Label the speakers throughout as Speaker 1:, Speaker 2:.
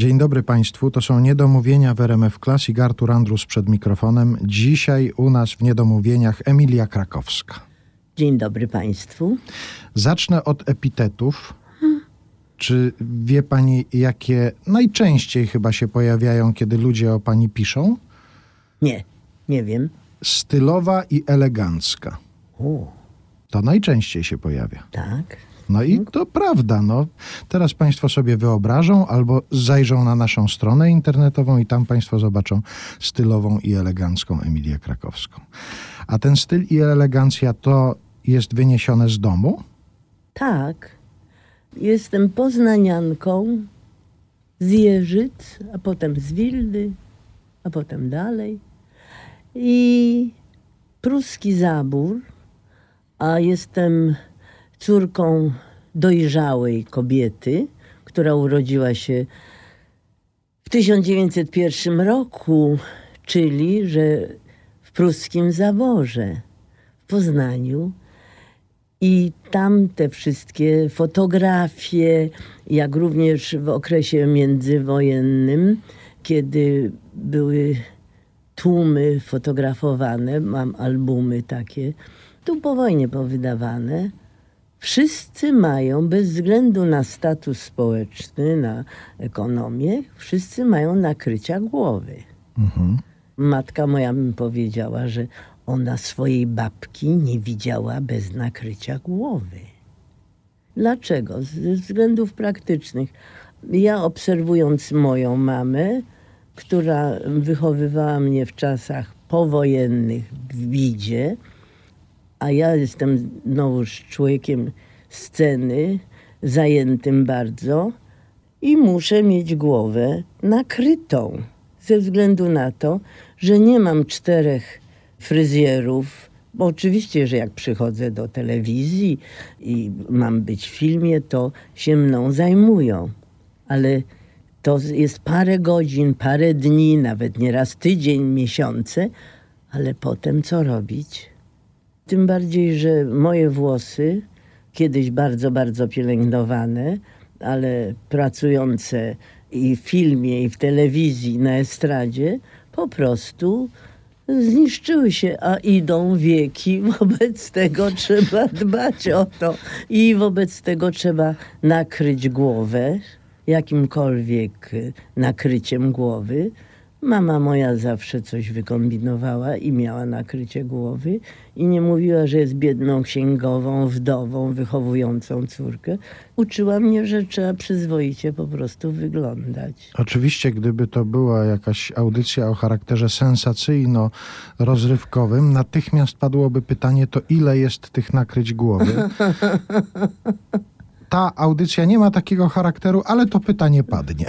Speaker 1: Dzień dobry Państwu, to są Niedomówienia w RMF Classic, Artur Andrus przed mikrofonem. Dzisiaj u nas w Niedomówieniach Emilia Krakowska.
Speaker 2: Dzień dobry Państwu.
Speaker 1: Zacznę od epitetów. Czy wie Pani, jakie najczęściej chyba się pojawiają, kiedy ludzie o Pani piszą?
Speaker 2: Nie, nie wiem.
Speaker 1: Stylowa i elegancka.
Speaker 2: O,
Speaker 1: To najczęściej się pojawia.
Speaker 2: tak.
Speaker 1: No i to prawda, no. Teraz Państwo sobie wyobrażą albo zajrzą na naszą stronę internetową i tam Państwo zobaczą stylową i elegancką Emilię Krakowską. A ten styl i elegancja to jest wyniesione z domu?
Speaker 2: Tak. Jestem poznanianką z Jeżyc, a potem z Wildy, a potem dalej. I pruski zabór, a jestem córką dojrzałej kobiety, która urodziła się w 1901 roku, czyli że w pruskim zaborze w Poznaniu. I tam te wszystkie fotografie, jak również w okresie międzywojennym, kiedy były tłumy fotografowane, mam albumy takie, tu po wojnie powydawane, wszyscy mają, bez względu na status społeczny, na ekonomię, wszyscy mają nakrycia głowy. Matka moja mi powiedziała, że ona swojej babki nie widziała bez nakrycia głowy. Dlaczego? Ze względów praktycznych. Ja obserwując moją mamę, która wychowywała mnie w czasach powojennych w bidzie, a ja jestem znowuż człowiekiem sceny, zajętym bardzo i muszę mieć głowę nakrytą. Ze względu na to, że nie mam czterech fryzjerów. Bo oczywiście, że jak przychodzę do telewizji i mam być w filmie, to się mną zajmują. Ale to jest parę godzin, parę dni, nawet nieraz tydzień, miesiące, ale potem co robić? Tym bardziej, że moje włosy, kiedyś bardzo, bardzo pielęgnowane, ale pracujące i w filmie, i w telewizji, na estradzie, po prostu zniszczyły się, a idą wieki. Wobec tego trzeba dbać o to i wobec tego trzeba nakryć głowę jakimkolwiek nakryciem głowy. Mama moja zawsze coś wykombinowała i miała nakrycie głowy i nie mówiła, że jest biedną księgową, wdową, wychowującą córkę. Uczyła mnie, że trzeba przyzwoicie po prostu wyglądać.
Speaker 1: Oczywiście, gdyby to była jakaś audycja o charakterze sensacyjno-rozrywkowym, natychmiast padłoby pytanie, to ile jest tych nakryć głowy? Ta audycja nie ma takiego charakteru, ale to pytanie padnie.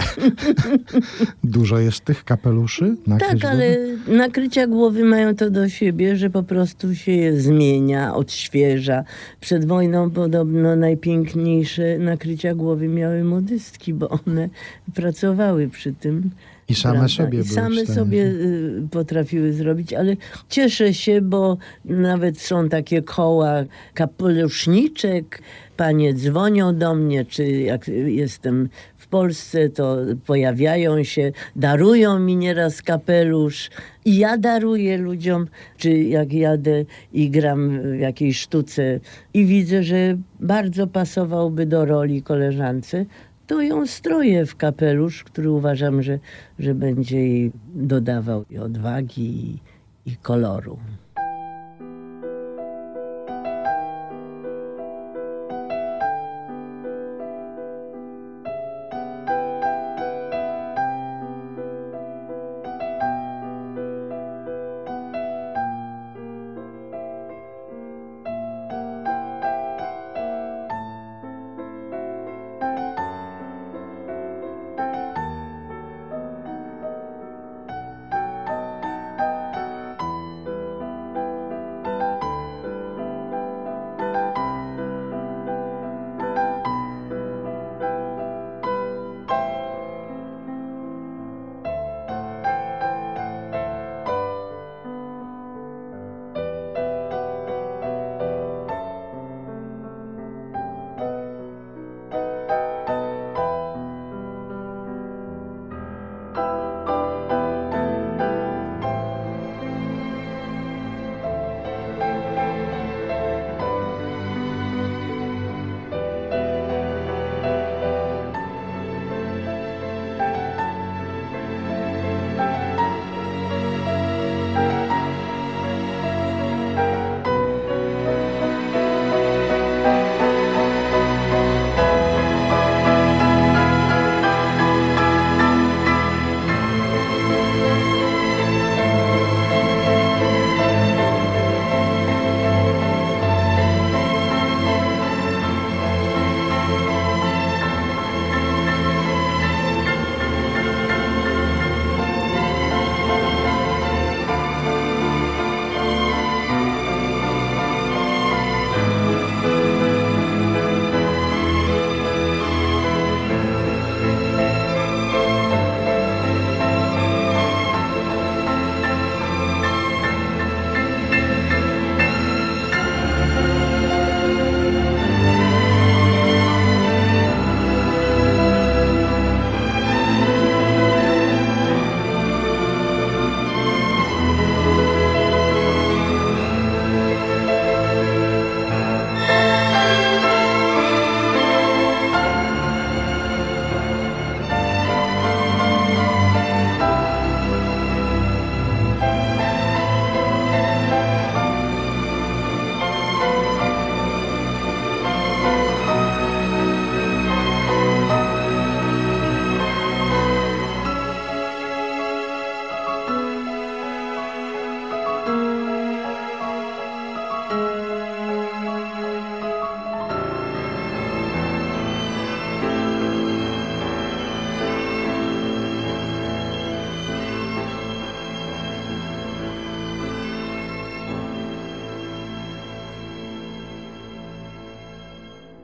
Speaker 1: Dużo jest tych kapeluszy?
Speaker 2: Tak,
Speaker 1: głowy?
Speaker 2: ale nakrycia głowy mają to do siebie, że po prostu się je zmienia, odświeża. Przed wojną podobno najpiękniejsze nakrycia głowy miały modystki, bo one pracowały przy tym.
Speaker 1: I same sobie
Speaker 2: I
Speaker 1: były w
Speaker 2: same sobie y, potrafiły zrobić, ale cieszę się, bo nawet są takie koła kapeluszniczek. Panie dzwonią do mnie, czy jak jestem w Polsce, to pojawiają się, darują mi nieraz kapelusz. I ja daruję ludziom, czy jak jadę i gram w jakiejś sztuce i widzę, że bardzo pasowałby do roli koleżance, to ją stroję w kapelusz, który uważam, że, że będzie jej dodawał i odwagi i, i koloru.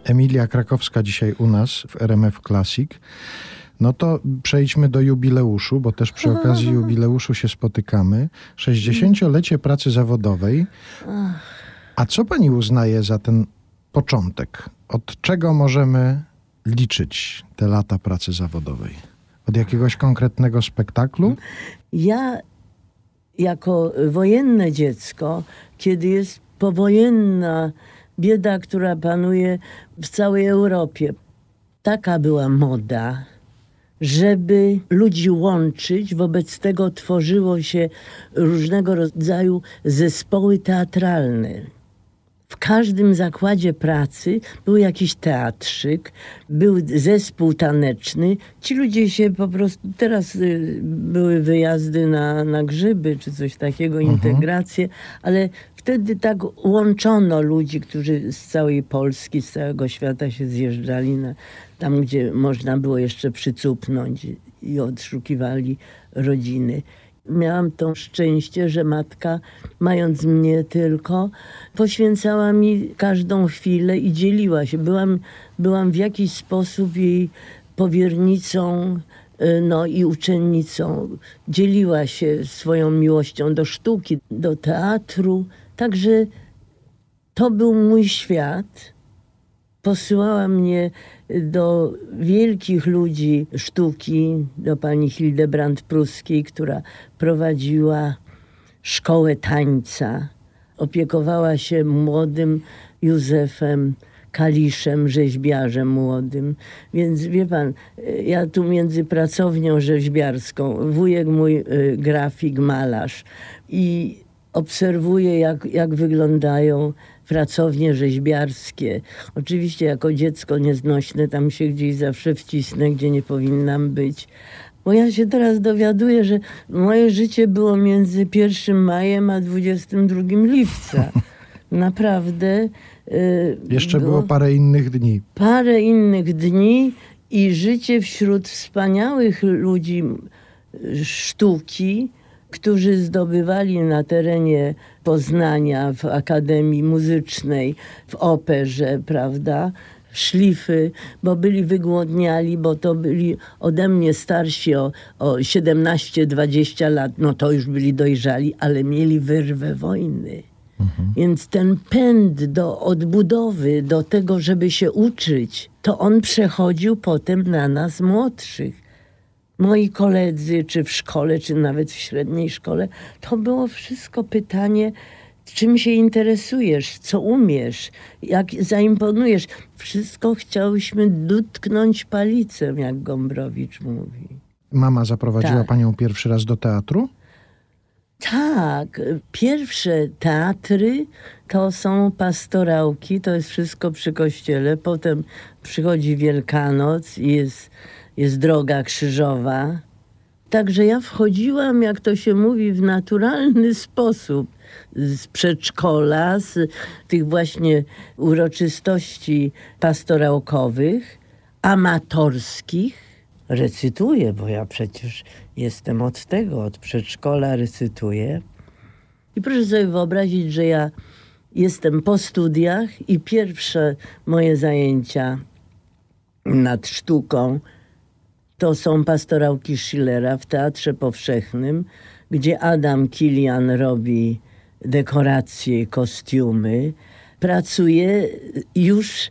Speaker 1: Emilia Krakowska dzisiaj u nas w RMF Classic. No to przejdźmy do jubileuszu, bo też przy okazji jubileuszu się spotykamy. 60-lecie pracy zawodowej. A co pani uznaje za ten początek? Od czego możemy liczyć te lata pracy zawodowej? Od jakiegoś konkretnego spektaklu?
Speaker 2: Ja jako wojenne dziecko, kiedy jest powojenna bieda, która panuje w całej Europie, taka była moda, żeby ludzi łączyć. Wobec tego tworzyło się różnego rodzaju zespoły teatralne. W każdym zakładzie pracy był jakiś teatrzyk, był zespół taneczny. Ci ludzie się po prostu. Teraz y, były wyjazdy na, na grzyby czy coś takiego, integracje, ale wtedy tak łączono ludzi, którzy z całej Polski, z całego świata się zjeżdżali na, tam, gdzie można było jeszcze przycupnąć i odszukiwali rodziny miałam to szczęście, że matka, mając mnie tylko, poświęcała mi każdą chwilę i dzieliła się. Byłam, byłam w jakiś sposób jej powiernicą y, no, i uczennicą. Dzieliła się swoją miłością do sztuki, do teatru. Także to był mój świat. Posyłała mnie do wielkich ludzi sztuki, do pani Hildebrand Pruskiej, która prowadziła szkołę tańca. Opiekowała się młodym Józefem Kaliszem, rzeźbiarzem młodym. Więc wie pan, ja tu między pracownią rzeźbiarską, wujek mój y, grafik, malarz i obserwuję, jak, jak wyglądają pracownie rzeźbiarskie. Oczywiście jako dziecko nieznośne tam się gdzieś zawsze wcisnę, gdzie nie powinnam być. Bo ja się teraz dowiaduję, że moje życie było między 1 majem a 22 lipca. Naprawdę.
Speaker 1: Yy, Jeszcze było, było parę innych dni.
Speaker 2: Parę innych dni i życie wśród wspaniałych ludzi sztuki, którzy zdobywali na terenie Poznania w Akademii Muzycznej, w operze, prawda? szlify, bo byli wygłodniali, bo to byli ode mnie starsi o, o 17-20 lat, no to już byli dojrzali, ale mieli wyrwę wojny. Mhm. Więc ten pęd do odbudowy, do tego, żeby się uczyć, to on przechodził potem na nas młodszych moi koledzy, czy w szkole, czy nawet w średniej szkole, to było wszystko pytanie, czym się interesujesz, co umiesz, jak zaimponujesz. Wszystko chciałyśmy dotknąć palicem, jak Gombrowicz mówi.
Speaker 1: Mama zaprowadziła tak. panią pierwszy raz do teatru?
Speaker 2: Tak, pierwsze teatry to są pastorałki, to jest wszystko przy kościele. Potem przychodzi Wielkanoc i jest jest droga krzyżowa. Także ja wchodziłam, jak to się mówi, w naturalny sposób z przedszkola, z tych właśnie uroczystości pastorałkowych, amatorskich. Recytuję, bo ja przecież jestem od tego, od przedszkola recytuję. I proszę sobie wyobrazić, że ja jestem po studiach i pierwsze moje zajęcia nad sztuką to są pastorałki Schillera w Teatrze Powszechnym, gdzie Adam Kilian robi dekoracje, kostiumy. Pracuje już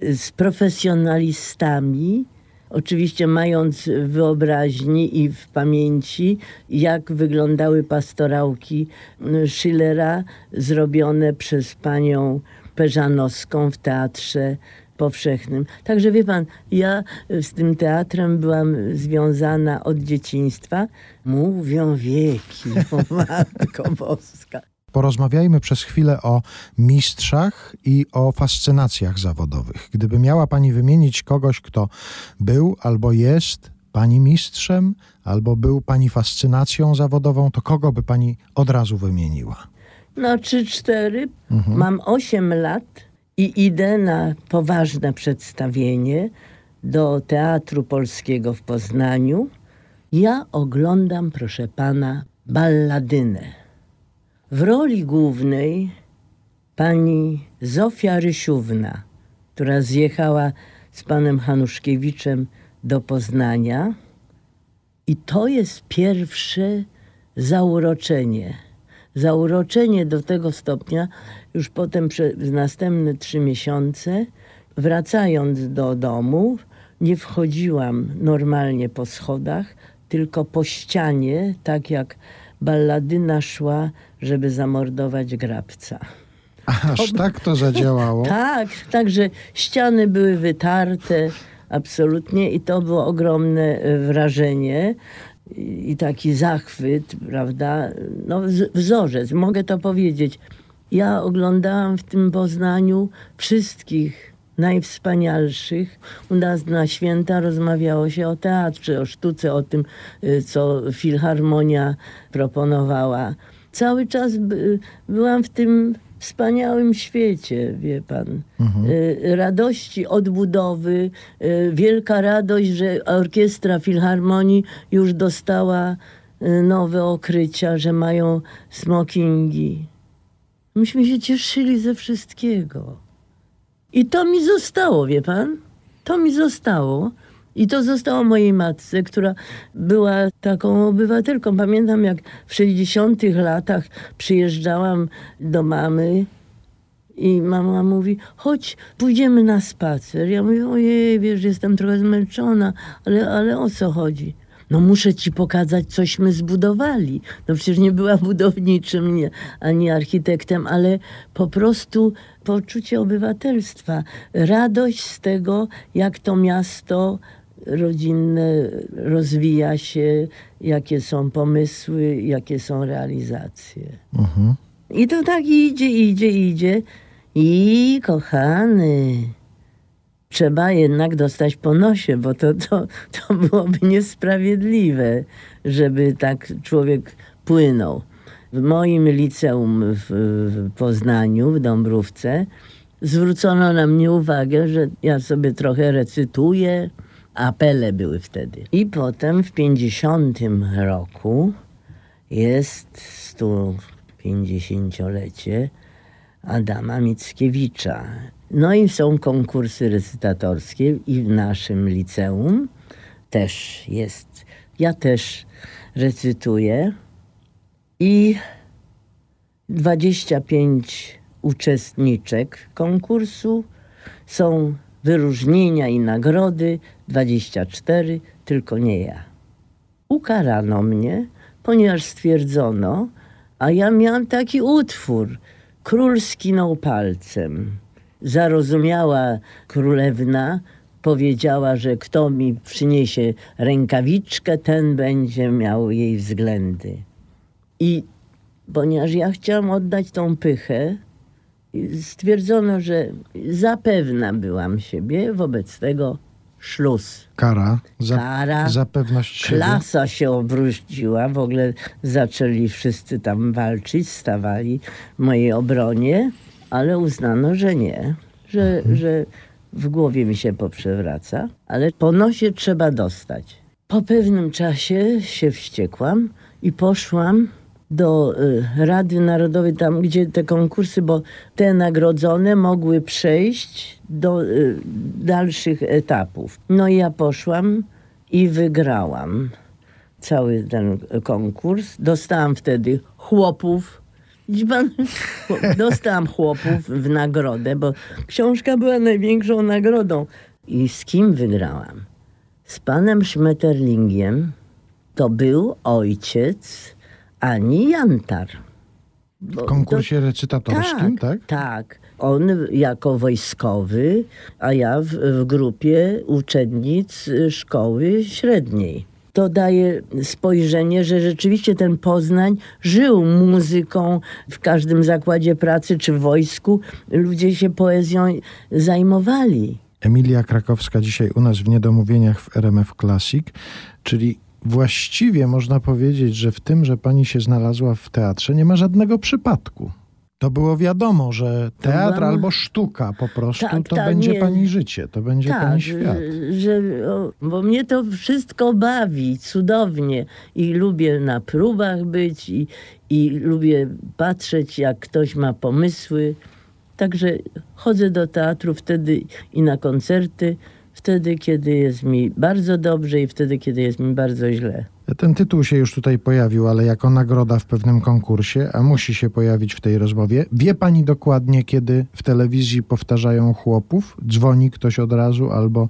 Speaker 2: z profesjonalistami, oczywiście mając w wyobraźni i w pamięci, jak wyglądały pastorałki Schillera zrobione przez panią Peżanowską w teatrze powszechnym. Także wie pan, ja z tym teatrem byłam związana od dzieciństwa. Mówią wieki, o Matko Boska.
Speaker 1: Porozmawiajmy przez chwilę o mistrzach i o fascynacjach zawodowych. Gdyby miała pani wymienić kogoś, kto był albo jest pani mistrzem, albo był pani fascynacją zawodową, to kogo by pani od razu wymieniła?
Speaker 2: No, trzy, cztery. Mhm. Mam osiem lat i idę na poważne przedstawienie do Teatru Polskiego w Poznaniu. Ja oglądam, proszę pana, balladynę. W roli głównej pani Zofia Rysiówna, która zjechała z panem Hanuszkiewiczem do Poznania. I to jest pierwsze zauroczenie. Zauroczenie do tego stopnia, już potem przez następne trzy miesiące, wracając do domu, nie wchodziłam normalnie po schodach, tylko po ścianie, tak jak balladyna szła, żeby zamordować grabca.
Speaker 1: Aż tak to zadziałało.
Speaker 2: Tak, także ściany były wytarte absolutnie i to było ogromne e, wrażenie i taki zachwyt, prawda? No, wz- wzorzec, mogę to powiedzieć. Ja oglądałam w tym Poznaniu wszystkich najwspanialszych. U nas na święta rozmawiało się o teatrze, o sztuce, o tym, y, co Filharmonia proponowała. Cały czas by, byłam w tym wspaniałym świecie, wie pan. Y, Radości odbudowy, y, wielka radość, że orkiestra Filharmonii już dostała y, nowe okrycia, że mają smokingi. Myśmy się cieszyli ze wszystkiego. I to mi zostało, wie pan? To mi zostało. I to zostało mojej matce, która była taką obywatelką. Pamiętam, jak w 60 latach przyjeżdżałam do mamy i mama mówi, chodź, pójdziemy na spacer. Ja mówię, ojej, wiesz, jestem trochę zmęczona, ale, ale o co chodzi? No muszę ci pokazać, cośmy zbudowali. No przecież nie była budowniczym nie, ani architektem, ale po prostu poczucie obywatelstwa. Radość z tego, jak to miasto rodzinne rozwija się, jakie są pomysły, jakie są realizacje.
Speaker 1: Mhm.
Speaker 2: I to tak idzie, idzie, idzie. I kochany, trzeba jednak dostać po nosie, bo to, to, to byłoby niesprawiedliwe, żeby tak człowiek płynął. W moim liceum w, w Poznaniu, w Dąbrówce, zwrócono na mnie uwagę, że ja sobie trochę recytuję. Apele były wtedy. I potem w 50 roku jest 150-lecie Adama Mickiewicza. No i są konkursy recytatorskie i w naszym liceum też jest. Ja też recytuję i 25 uczestniczek konkursu są wyróżnienia i nagrody 24, tylko nie ja. Ukarano mnie, ponieważ stwierdzono, a ja miałam taki utwór. Król skinął palcem. Zarozumiała królewna powiedziała, że kto mi przyniesie rękawiczkę, ten będzie miał jej względy. I ponieważ ja chciałam oddać tą pychę, stwierdzono, że zapewna byłam siebie, wobec tego szluz.
Speaker 1: Kara za,
Speaker 2: Kara,
Speaker 1: za pewność siebie.
Speaker 2: Klasa się obróciła, w ogóle zaczęli wszyscy tam walczyć, stawali w mojej obronie, ale uznano, że nie, że, że w głowie mi się poprzewraca, ale po nosie trzeba dostać. Po pewnym czasie się wściekłam i poszłam do y, Rady Narodowej, tam gdzie te konkursy, bo te nagrodzone mogły przejść do y, dalszych etapów. No i ja poszłam i wygrałam cały ten konkurs. Dostałam wtedy chłopów. Dostałam chłopów w nagrodę, bo książka była największą nagrodą. I z kim wygrałam? Z panem Schmetterlingiem. To był ojciec Ani Jantar. Bo
Speaker 1: W konkursie recytatorskim, tak?
Speaker 2: tak. On jako wojskowy, a ja w, w grupie uczennic szkoły średniej. To daje spojrzenie, że rzeczywiście ten Poznań żył muzyką w każdym zakładzie pracy czy w wojsku. Ludzie się poezją zajmowali.
Speaker 1: Emilia Krakowska dzisiaj u nas w Niedomówieniach w RMF Classic, czyli właściwie można powiedzieć, że w tym, że pani się znalazła w teatrze, nie ma żadnego przypadku. To było wiadomo, że teatr
Speaker 2: byłam-
Speaker 1: albo sztuka po prostu
Speaker 2: Tak,
Speaker 1: to
Speaker 2: tak,
Speaker 1: będzie
Speaker 2: nie.
Speaker 1: pani życie, to będzie pani świat.
Speaker 2: że, bo mnie to wszystko bawi cudownie i lubię na próbach być i, i lubię patrzeć, jak ktoś ma pomysły Także chodzę do teatru wtedy i na koncerty, wtedy, kiedy jest mi bardzo dobrze i wtedy, kiedy jest mi bardzo źle.
Speaker 1: Ten tytuł się już tutaj pojawił, ale jako nagroda w pewnym konkursie, a musi się pojawić w tej rozmowie. Wie pani dokładnie, kiedy w telewizji powtarzają chłopów? Dzwoni ktoś od razu albo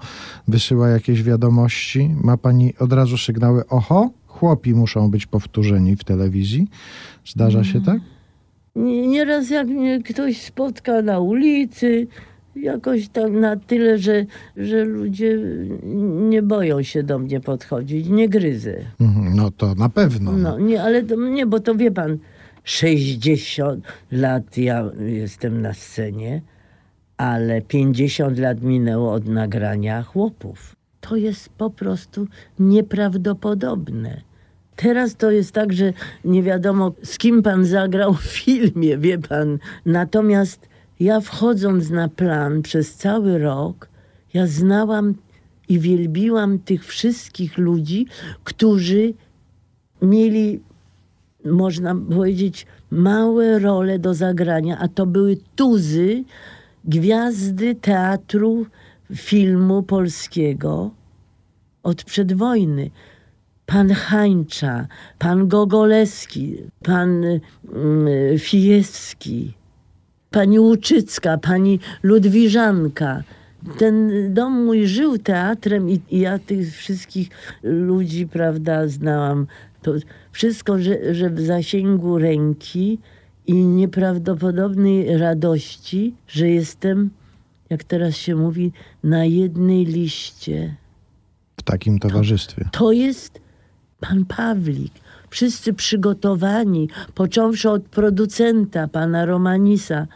Speaker 1: wysyła jakieś wiadomości? Ma pani od razu sygnały, oho, chłopi muszą być powtórzeni w telewizji? Zdarza się tak?
Speaker 2: Nie- Nieraz jak mnie ktoś spotka na ulicy, jakoś tak na tyle, że, że ludzie nie boją się do mnie podchodzić, nie gryzę.
Speaker 1: Mhm, No to na pewno.
Speaker 2: No nie, ale to, nie, bo to wie pan, 60 lat ja jestem na scenie, ale 50 lat minęło od nagrania chłopów. To jest po prostu nieprawdopodobne. Teraz to jest tak, że nie wiadomo, z kim pan zagrał w filmie, wie pan. Natomiast ja wchodząc na plan przez cały rok, ja znałam i wielbiłam tych wszystkich ludzi, którzy mieli, można powiedzieć, małe role do zagrania, a to były tuzy, gwiazdy teatru, filmu polskiego od przedwojny. Pan Hańcza, pan Gogoleski, pan mm, Fijewski, pani Łuczycka, pani Ludwiżanka. Ten dom mój żył teatrem i, i ja tych wszystkich ludzi, prawda, znałam. To wszystko, że, że w zasięgu ręki i nieprawdopodobnej radości, że jestem, jak teraz się mówi, na jednej liście.
Speaker 1: W takim towarzystwie.
Speaker 2: To jest pan Pawlik. Wszyscy przygotowani, począwszy od producenta, pana Romanisa,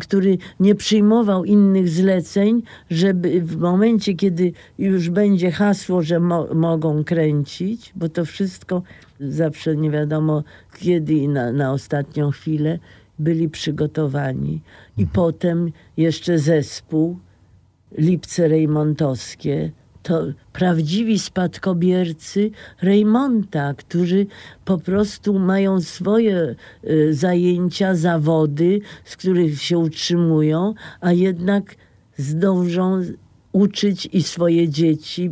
Speaker 2: który nie przyjmował innych zleceń, żeby w momencie, kiedy już będzie hasło, że mo- mogą kręcić, bo to wszystko zawsze nie wiadomo kiedy i na, na ostatnią chwilę byli przygotowani. I potem jeszcze zespół, Lipce Rejmontowskie, to prawdziwi spadkobiercy Rejmonta, którzy po prostu mają swoje y, zajęcia, zawody, z których się utrzymują, a jednak zdążą uczyć i swoje dzieci,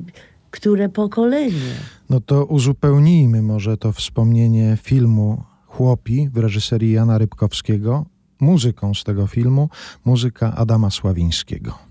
Speaker 2: które pokolenie.
Speaker 1: No to uzupełnijmy może to wspomnienie filmu Chłopi w reżyserii Jana Rybkowskiego muzyką z tego filmu, muzyka Adama Sławińskiego.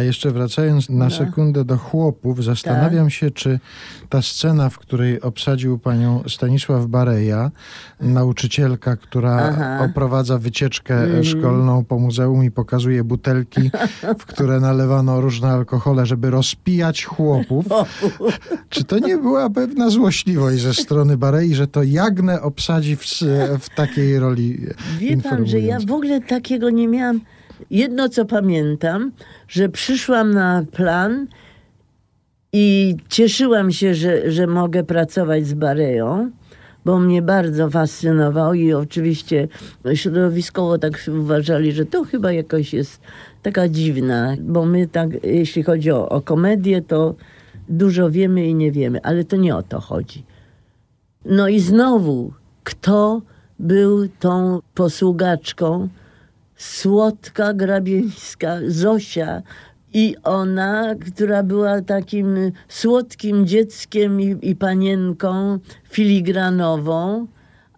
Speaker 1: A jeszcze wracając na
Speaker 2: No.
Speaker 1: sekundę do chłopów, zastanawiam się, czy ta scena, w której obsadził panią Stanisław Bareja, nauczycielka, która
Speaker 2: Aha.
Speaker 1: oprowadza wycieczkę
Speaker 2: Mhm.
Speaker 1: szkolną po muzeum i pokazuje butelki, w które nalewano różne alkohole, żeby rozpijać chłopów. Czy to nie była pewna złośliwość ze strony Barei, że to Jagnę obsadzi w, w takiej roli
Speaker 2: Wie pan, że ja w ogóle takiego nie miałam. Jedno co pamiętam, że przyszłam na plan i cieszyłam się, że, że mogę pracować z Bareją, bo mnie bardzo fascynował i oczywiście środowiskowo tak uważali, że to chyba jakoś jest taka dziwna, bo my tak, jeśli chodzi o, o komedię, to dużo wiemy i nie wiemy, ale to nie o to chodzi. No i znowu, kto był tą posługaczką? Słodka Grabieńska, Zosia. I ona, która była takim słodkim dzieckiem i, i panienką filigranową,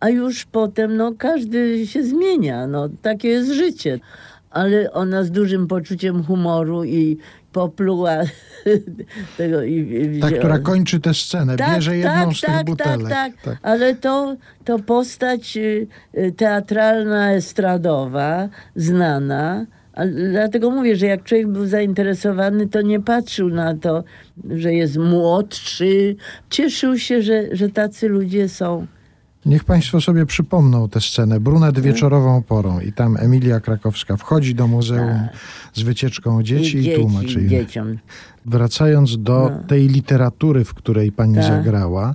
Speaker 2: a już potem, no każdy się zmienia, no takie jest życie. Ale ona z dużym poczuciem humoru i popluła tego i, i
Speaker 1: Ta,
Speaker 2: wzięła-
Speaker 1: która kończy tę scenę, bierze jedną z tych
Speaker 2: tak,
Speaker 1: butelek.
Speaker 2: Tak, tak, Ale to, to postać y, y, teatralna, estradowa, znana. Dlatego mówię, że jak człowiek był zainteresowany, to nie patrzył na to, że jest młodszy. Cieszył się, że, że tacy ludzie są.
Speaker 1: Niech Państwo sobie przypomną tę scenę. Brunet wieczorową porą i tam Emilia Krakowska wchodzi do muzeum z wycieczką dzieci i,
Speaker 2: I
Speaker 1: tłumaczy im.
Speaker 2: dzieciom.
Speaker 1: Wracając do
Speaker 2: No.
Speaker 1: tej literatury, w której pani
Speaker 2: Tak.
Speaker 1: zagrała,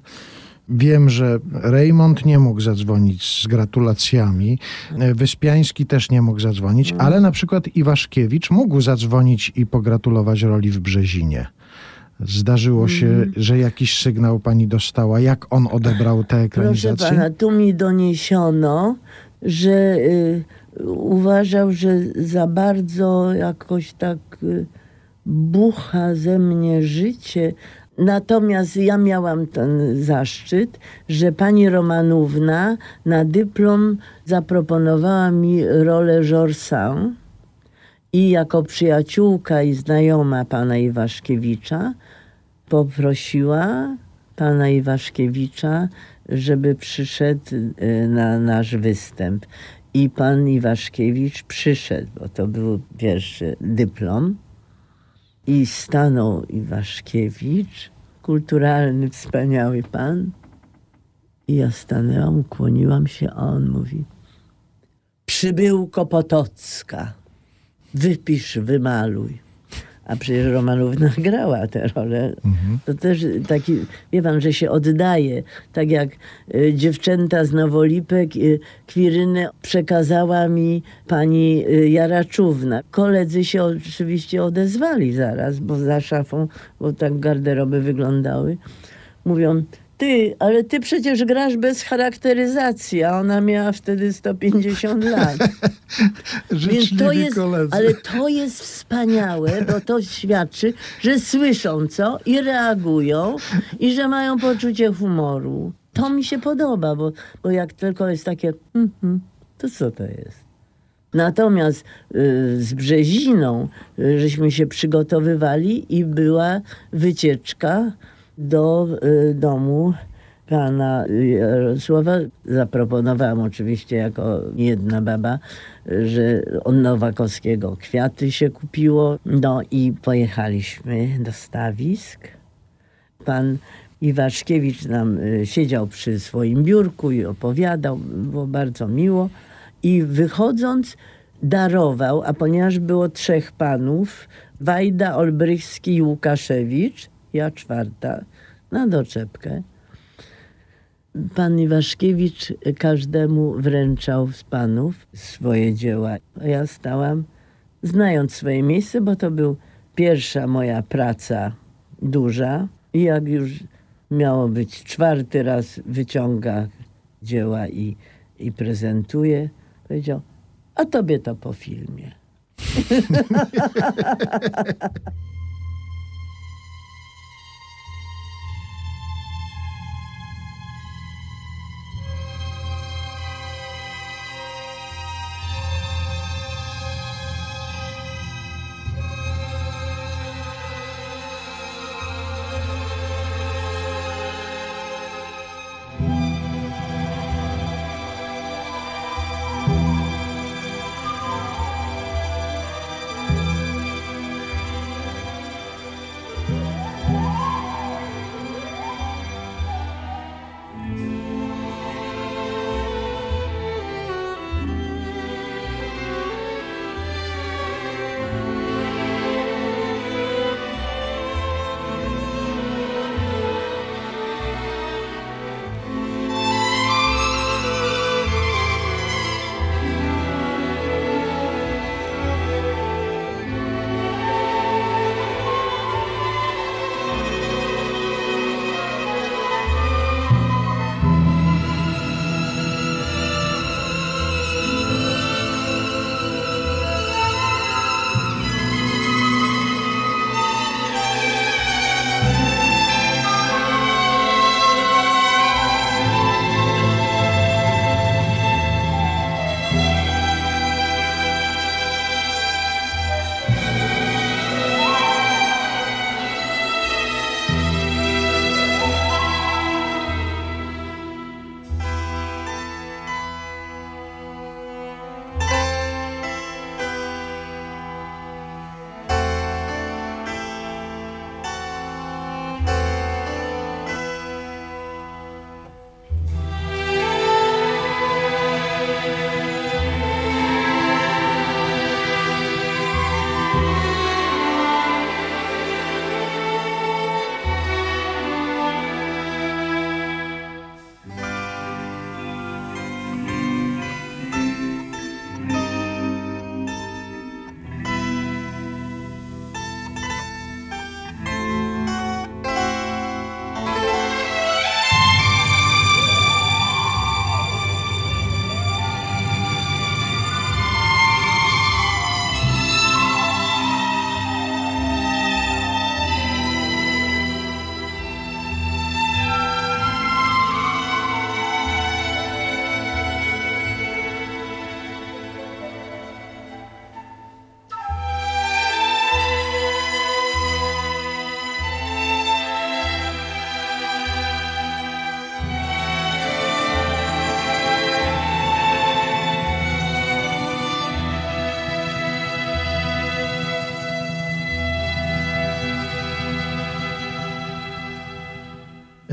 Speaker 1: wiem, że Raymond nie mógł zadzwonić z gratulacjami, e, Wyspiański też nie mógł zadzwonić,
Speaker 2: Mm.
Speaker 1: ale na przykład Iwaszkiewicz mógł zadzwonić i pogratulować roli w Brzezinie. Zdarzyło się,
Speaker 2: Mm.
Speaker 1: że jakiś sygnał pani dostała, jak on odebrał tę
Speaker 2: Proszę
Speaker 1: ekranizację?
Speaker 2: pana, tu mi doniesiono, że y, uważał, że za bardzo jakoś tak y, bucha ze mnie życie. Natomiast ja miałam ten zaszczyt, że pani Romanówna na dyplom zaproponowała mi rolę Jorsan i jako przyjaciółka i znajoma pana Iwaszkiewicza poprosiła pana Iwaszkiewicza, żeby przyszedł y, na nasz występ. I pan Iwaszkiewicz przyszedł, bo to był pierwszy dyplom. I stanął Iwaszkiewicz, kulturalny, wspaniały pan. I ja stanęłam, ukłoniłam się, a on mówi: Przybyłko Potocka, wypisz, wymaluj. A przecież Romanówna grała tę rolę. To też taki, wie pan, że się oddaje. Tak jak y, dziewczęta z Nowolipek, y, Kwirynę przekazała mi pani y, Jaraczówna. Koledzy się oczywiście odezwali zaraz, bo za szafą, bo tak garderoby wyglądały. Mówią, ty, ale ty przecież grasz bez charakteryzacji, a ona miała wtedy 150 lat. Więc to jest,
Speaker 1: koledzy.
Speaker 2: ale to jest wspaniałe, bo to świadczy, że słyszą co i reagują i że mają poczucie humoru. To mi się podoba, bo, bo jak tylko jest takie, mhm, to co to jest? Natomiast y, z Brzeziną y, żeśmy się przygotowywali i była wycieczka do y, domu pana Jarosława. Zaproponowałam oczywiście jako jedna baba, że od Nowakowskiego kwiaty się kupiło. No i pojechaliśmy do stawisk. Pan Iwaszkiewicz nam y, siedział przy swoim biurku i opowiadał, było bardzo miło. I wychodząc darował, a ponieważ było trzech panów, Wajda, Olbrychski i Łukaszewicz, ja czwarta, na doczepkę. Pan Iwaszkiewicz każdemu wręczał z panów swoje dzieła. Ja stałam, znając swoje miejsce, bo to był pierwsza moja praca duża. I jak już miało być czwarty raz, wyciąga dzieła i, i prezentuje, powiedział, a tobie to po filmie.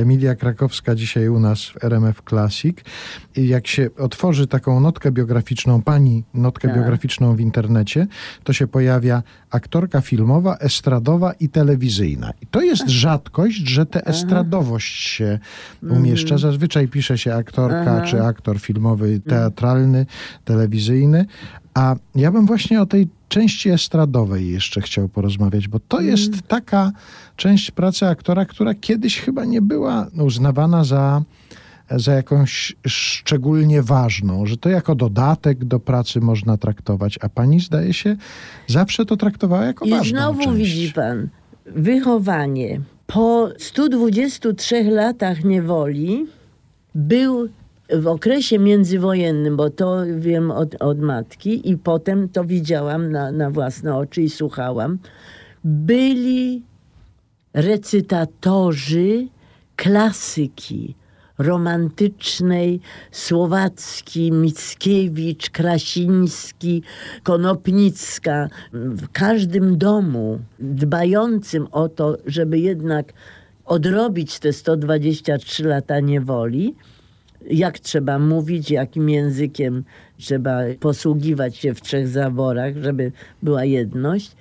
Speaker 1: Emilia Krakowska dzisiaj u nas w RMF Classic. I jak się otworzy taką notkę biograficzną, pani notkę
Speaker 2: Tak.
Speaker 1: biograficzną w internecie, to się pojawia aktorka filmowa, estradowa i telewizyjna. I to jest rzadkość, że tę estradowość się umieszcza. Zazwyczaj pisze się aktorka
Speaker 2: Mhm. Aha.
Speaker 1: czy aktor filmowy, teatralny, telewizyjny. A ja bym właśnie o tej części estradowej jeszcze chciał porozmawiać, bo to jest taka część pracy aktora, która kiedyś chyba nie była uznawana za, za jakąś szczególnie ważną, że to jako dodatek do pracy można traktować, a pani zdaje się zawsze to traktowała jako
Speaker 2: I
Speaker 1: ważną
Speaker 2: znowu
Speaker 1: część.
Speaker 2: widzi pan, wychowanie. Po 123 latach niewoli był w okresie międzywojennym, bo to wiem od, od matki i potem to widziałam na, na własne oczy i słuchałam, byli recytatorzy klasyki romantycznej, Słowacki, Mickiewicz, Krasiński, Konopnicka. W każdym domu dbającym o to, żeby jednak odrobić te 123 lata niewoli, jak trzeba mówić, jakim językiem trzeba posługiwać się w trzech zaborach, żeby była jedność.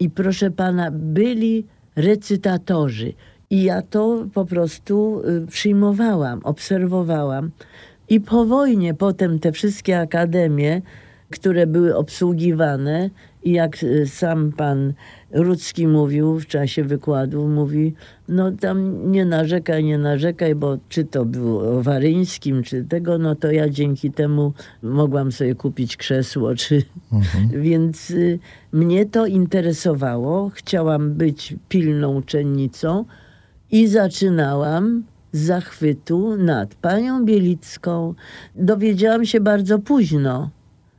Speaker 2: I proszę pana, byli recytatorzy. I ja to po prostu y, przyjmowałam, obserwowałam. I po wojnie potem te wszystkie akademie, które były obsługiwane, i jak y, sam pan Rudzki mówił w czasie wykładu, mówi, no tam nie narzekaj, nie narzekaj, bo czy to było Waryńskim, czy tego, no to ja dzięki temu mogłam sobie kupić krzesło, czy... Więc y, mnie to interesowało, chciałam być pilną uczennicą i zaczynałam z zachwytu nad panią Bielicką. Dowiedziałam się bardzo późno,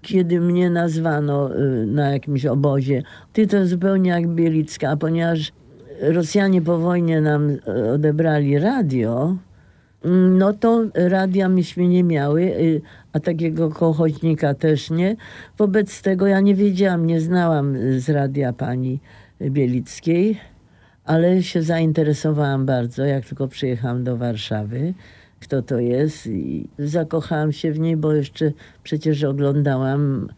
Speaker 2: kiedy mnie nazwano y, na jakimś obozie. Ty to zupełnie jak Bielicka, ponieważ Rosjanie po wojnie nam y, odebrali radio, mm, no to radia myśmy nie miały, y, a takiego kochoźnika też nie. Wobec tego ja nie wiedziałam, nie znałam z radia pani Bielickiej, ale się zainteresowałam bardzo, jak tylko przyjechałam do Warszawy, kto to jest i zakochałam się w niej, bo jeszcze przecież oglądałam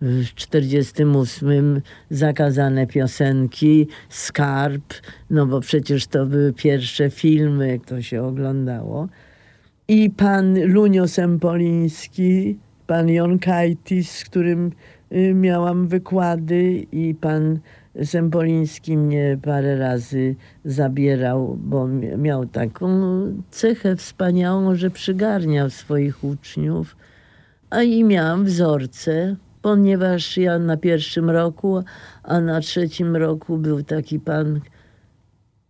Speaker 2: w 48 zakazane piosenki, Skarb, no bo przecież to były pierwsze filmy, to się oglądało. I pan Lunio Sempoliński, pan Jonkajtis, z którym y, miałam wykłady i pan Sempoliński mnie parę razy zabierał, bo mi- miał taką cechę wspaniałą, że przygarniał swoich uczniów. A i miałam wzorce, ponieważ ja na pierwszym roku, a na trzecim roku był taki pan,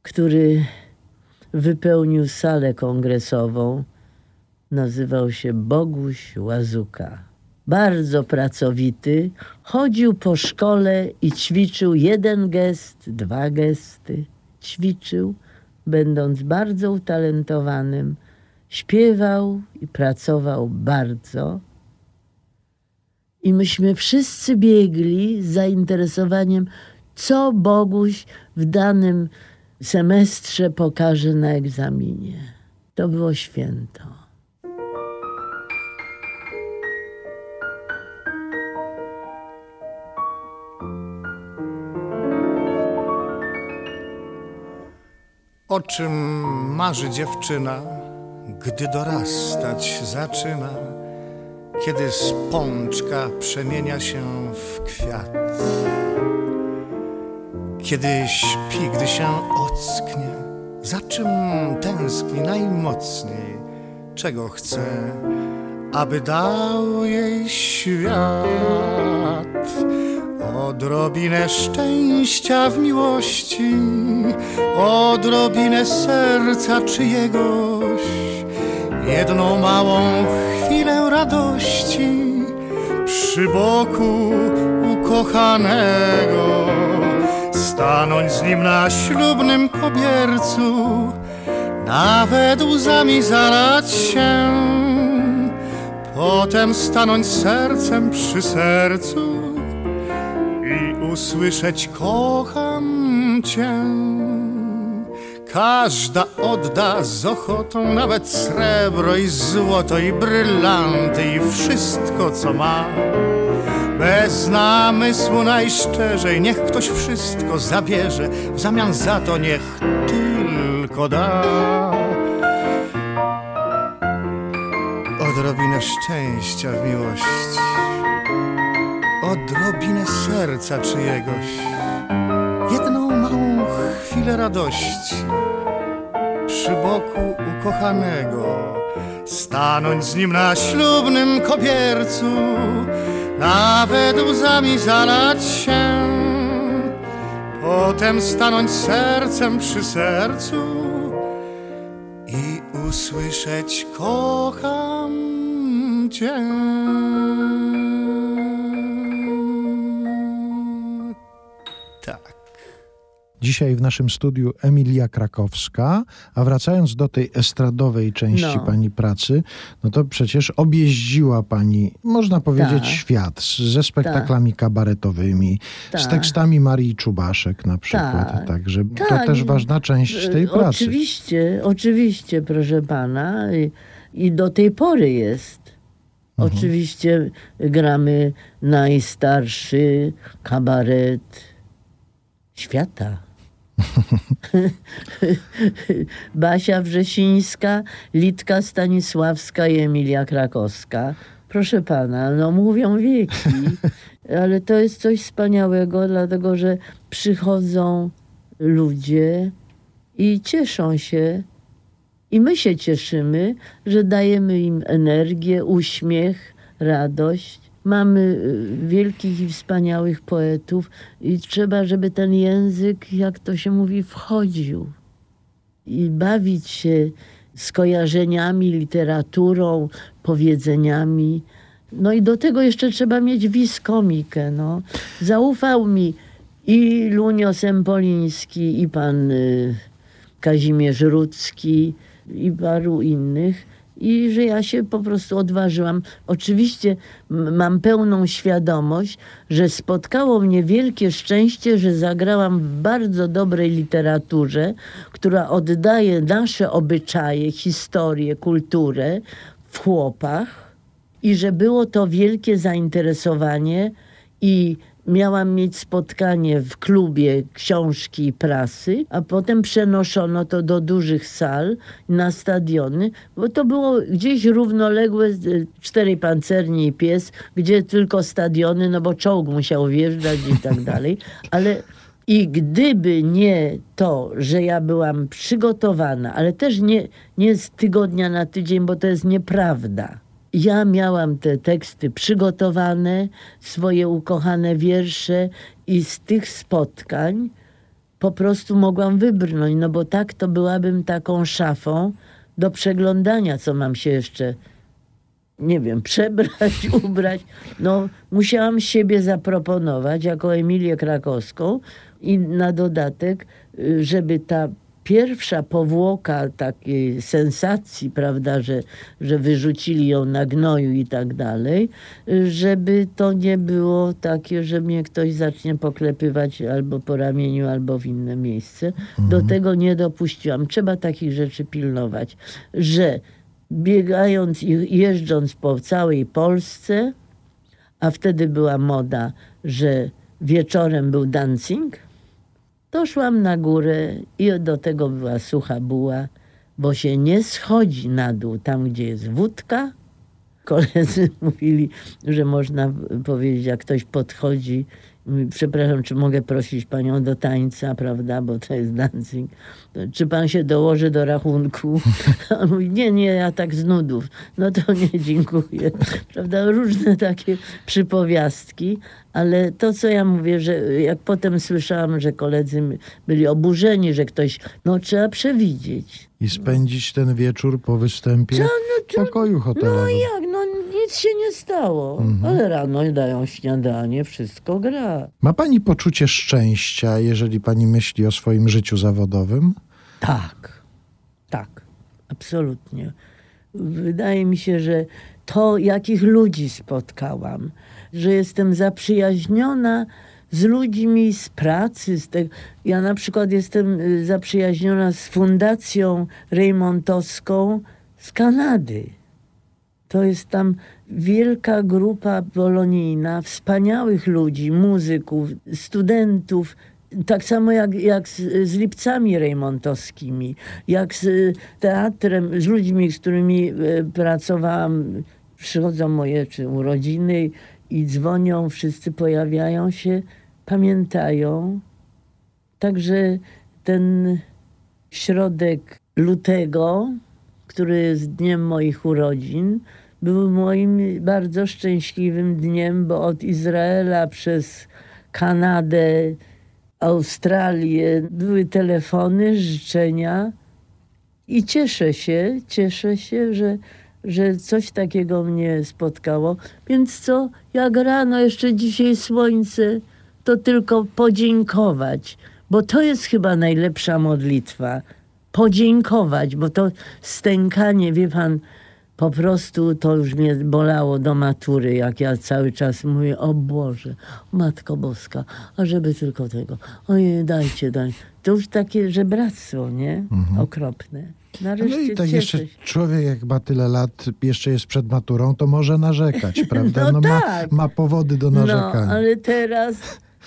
Speaker 2: który wypełnił salę kongresową. Nazywał się Boguś Łazuka. Bardzo pracowity, chodził po szkole i ćwiczył jeden gest, dwa gesty. Ćwiczył, będąc bardzo utalentowanym. Śpiewał i pracował bardzo. I myśmy wszyscy biegli z zainteresowaniem, co Boguś w danym semestrze pokaże na egzaminie. To było święto.
Speaker 3: O czym marzy dziewczyna, gdy dorastać zaczyna, kiedy z pączka przemienia się w kwiat? Kiedy śpi, gdy się ocknie, za czym tęskni najmocniej, czego chce, aby dał jej świat? Odrobinę szczęścia w miłości, odrobinę serca czyjegoś, jedną małą chwilę radości przy boku ukochanego, stanąć z nim na ślubnym kobiercu, nawet łzami zalać się, potem stanąć sercem przy sercu usłyszeć kocham cię. Każda odda z ochotą nawet srebro i złoto i brylanty i wszystko co ma. Bez namysłu najszczerzej niech ktoś wszystko zabierze, w zamian za to niech tylko da. Odrobinę szczęścia w miłości, odrobinę serca czyjegoś, jedną małą chwilę radości. Przy boku ukochanego, stanąć z nim na ślubnym kobiercu, nawet łzami zalać się, potem stanąć sercem przy sercu. I usłyszeć kocham cię.
Speaker 1: Dzisiaj w naszym studiu Emilia Krakowska, a wracając do tej estradowej części
Speaker 2: No.
Speaker 1: pani pracy, no to przecież objeździła pani, można powiedzieć,
Speaker 2: Tak.
Speaker 1: świat ze spektaklami kabaretowymi, z
Speaker 2: Tak.
Speaker 1: tekstami Marii Czubaszek na przykład.
Speaker 2: Tak.
Speaker 1: Także to
Speaker 2: Tak.
Speaker 1: też ważna część tej
Speaker 2: E,
Speaker 1: pracy.
Speaker 2: Oczywiście, oczywiście, proszę pana. I, i do tej pory jest.
Speaker 1: Mhm.
Speaker 2: Oczywiście gramy najstarszy kabaret świata. Basia Wrzesińska, Litka Stanisławska i Emilia Krakowska. Proszę pana, no mówią wieki, ale to jest coś wspaniałego, dlatego że przychodzą ludzie i cieszą się. I my się cieszymy, że dajemy im energię, uśmiech, radość. Mamy y, wielkich i wspaniałych poetów i trzeba, żeby ten język, jak to się mówi, wchodził i bawić się skojarzeniami, literaturą, powiedzeniami. No i do tego jeszcze trzeba mieć wiskomikę. No. Zaufał mi i Lunio Sempoliński, i pan y, Kazimierz Rudzki, i paru innych. I że ja się po prostu odważyłam. Oczywiście mam pełną świadomość, że spotkało mnie wielkie szczęście, że zagrałam w bardzo dobrej literaturze, która oddaje nasze obyczaje, historię, kulturę w chłopach i że było to wielkie zainteresowanie i miałam mieć spotkanie w klubie książki i prasy, a potem przenoszono to do dużych sal na stadiony, bo to było gdzieś równoległe y, czterej pancerni i pies, gdzie tylko stadiony, no bo czołg musiał wjeżdżać i tak dalej, ale i gdyby nie to, że ja byłam przygotowana, ale też nie, nie z tygodnia na tydzień, bo to jest nieprawda. Ja miałam te teksty przygotowane, swoje ukochane wiersze i z tych spotkań po prostu mogłam wybrnąć, no bo tak to byłabym taką szafą do przeglądania, co mam się jeszcze nie wiem, przebrać, ubrać. No, musiałam siebie zaproponować jako Emilię Krakowską i na dodatek, y, żeby ta pierwsza powłoka takiej sensacji, prawda, że, że wyrzucili ją na gnoju i tak dalej, żeby to nie było takie, że mnie ktoś zacznie poklepywać albo po ramieniu, albo w inne miejsce. Do tego nie dopuściłam. Trzeba takich rzeczy pilnować, że biegając i jeżdżąc po całej Polsce, a wtedy była moda, że wieczorem był dancing, to szłam na górę i do tego była sucha buła, bo się nie schodzi na dół tam, gdzie jest wódka. Koledzy mówili, że można powiedzieć, jak ktoś podchodzi, przepraszam, czy mogę prosić panią do tańca, prawda, bo to jest dancing. Czy pan się dołoży do rachunku? On mówi, nie, nie, ja tak z nudów. No to nie, dziękuję. Prawda, różne takie przypowiastki, ale to, co ja mówię, że jak potem słyszałam, że koledzy byli oburzeni, że ktoś, no trzeba przewidzieć.
Speaker 1: I spędzić ten wieczór po występie w pokoju
Speaker 2: No
Speaker 1: hotelowym.
Speaker 2: jak, no nic się nie stało. Ale rano dają śniadanie, wszystko gra.
Speaker 1: Ma pani poczucie szczęścia, jeżeli pani myśli o swoim życiu zawodowym?
Speaker 2: Tak, tak, absolutnie. Wydaje mi się, że to, jakich ludzi spotkałam, że jestem zaprzyjaźniona z ludźmi z pracy. Z tego. Ja na przykład jestem y, zaprzyjaźniona z Fundacją Reymontowską z Kanady. To jest tam wielka grupa polonijna, wspaniałych ludzi, muzyków, studentów, tak samo jak, jak z, z Lipcami Rejmontowskimi, jak z y, teatrem, z ludźmi, z którymi e, pracowałam. Przychodzą moje czy urodziny i dzwonią, wszyscy pojawiają się, pamiętają. Także ten środek lutego, który jest dniem moich urodzin, był moim bardzo szczęśliwym dniem, bo od Izraela przez Kanadę, Australię były telefony, życzenia i cieszę się, cieszę się, że, że coś takiego mnie spotkało. Więc co, jak rano jeszcze dzisiaj słońce, to tylko podziękować, bo to jest chyba najlepsza modlitwa. Podziękować, bo to stękanie, wie pan, po prostu to już mnie bolało do matury, jak ja cały czas mówię, o Boże, Matko Boska, a żeby tylko tego, ojej, dajcie, daj. To już takie żebractwo, nie? Okropne. Nareszcie
Speaker 1: No i tak jeszcze człowiek jak ma tyle lat, jeszcze jest przed maturą, to może narzekać, prawda?
Speaker 2: No
Speaker 1: ma,
Speaker 2: tak.
Speaker 1: ma powody do
Speaker 2: No,
Speaker 1: narzekania.
Speaker 2: ale teraz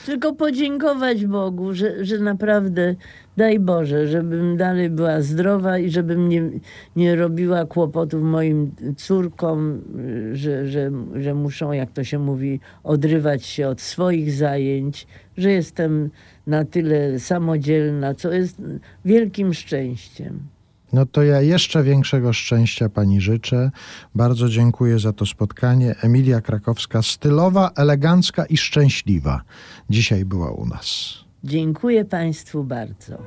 Speaker 2: tylko podziękować Bogu, że, że naprawdę, daj Boże, żebym dalej była zdrowa i żebym nie, nie robiła kłopotów moim córkom, że, że, że muszą, jak to się mówi, odrywać się od swoich zajęć, że jestem na tyle samodzielna, co jest wielkim szczęściem.
Speaker 1: No to ja jeszcze większego szczęścia pani życzę. Bardzo dziękuję za to spotkanie. Emilia Krakowska, stylowa, elegancka i szczęśliwa. Dzisiaj była u nas.
Speaker 2: Dziękuję Państwu bardzo.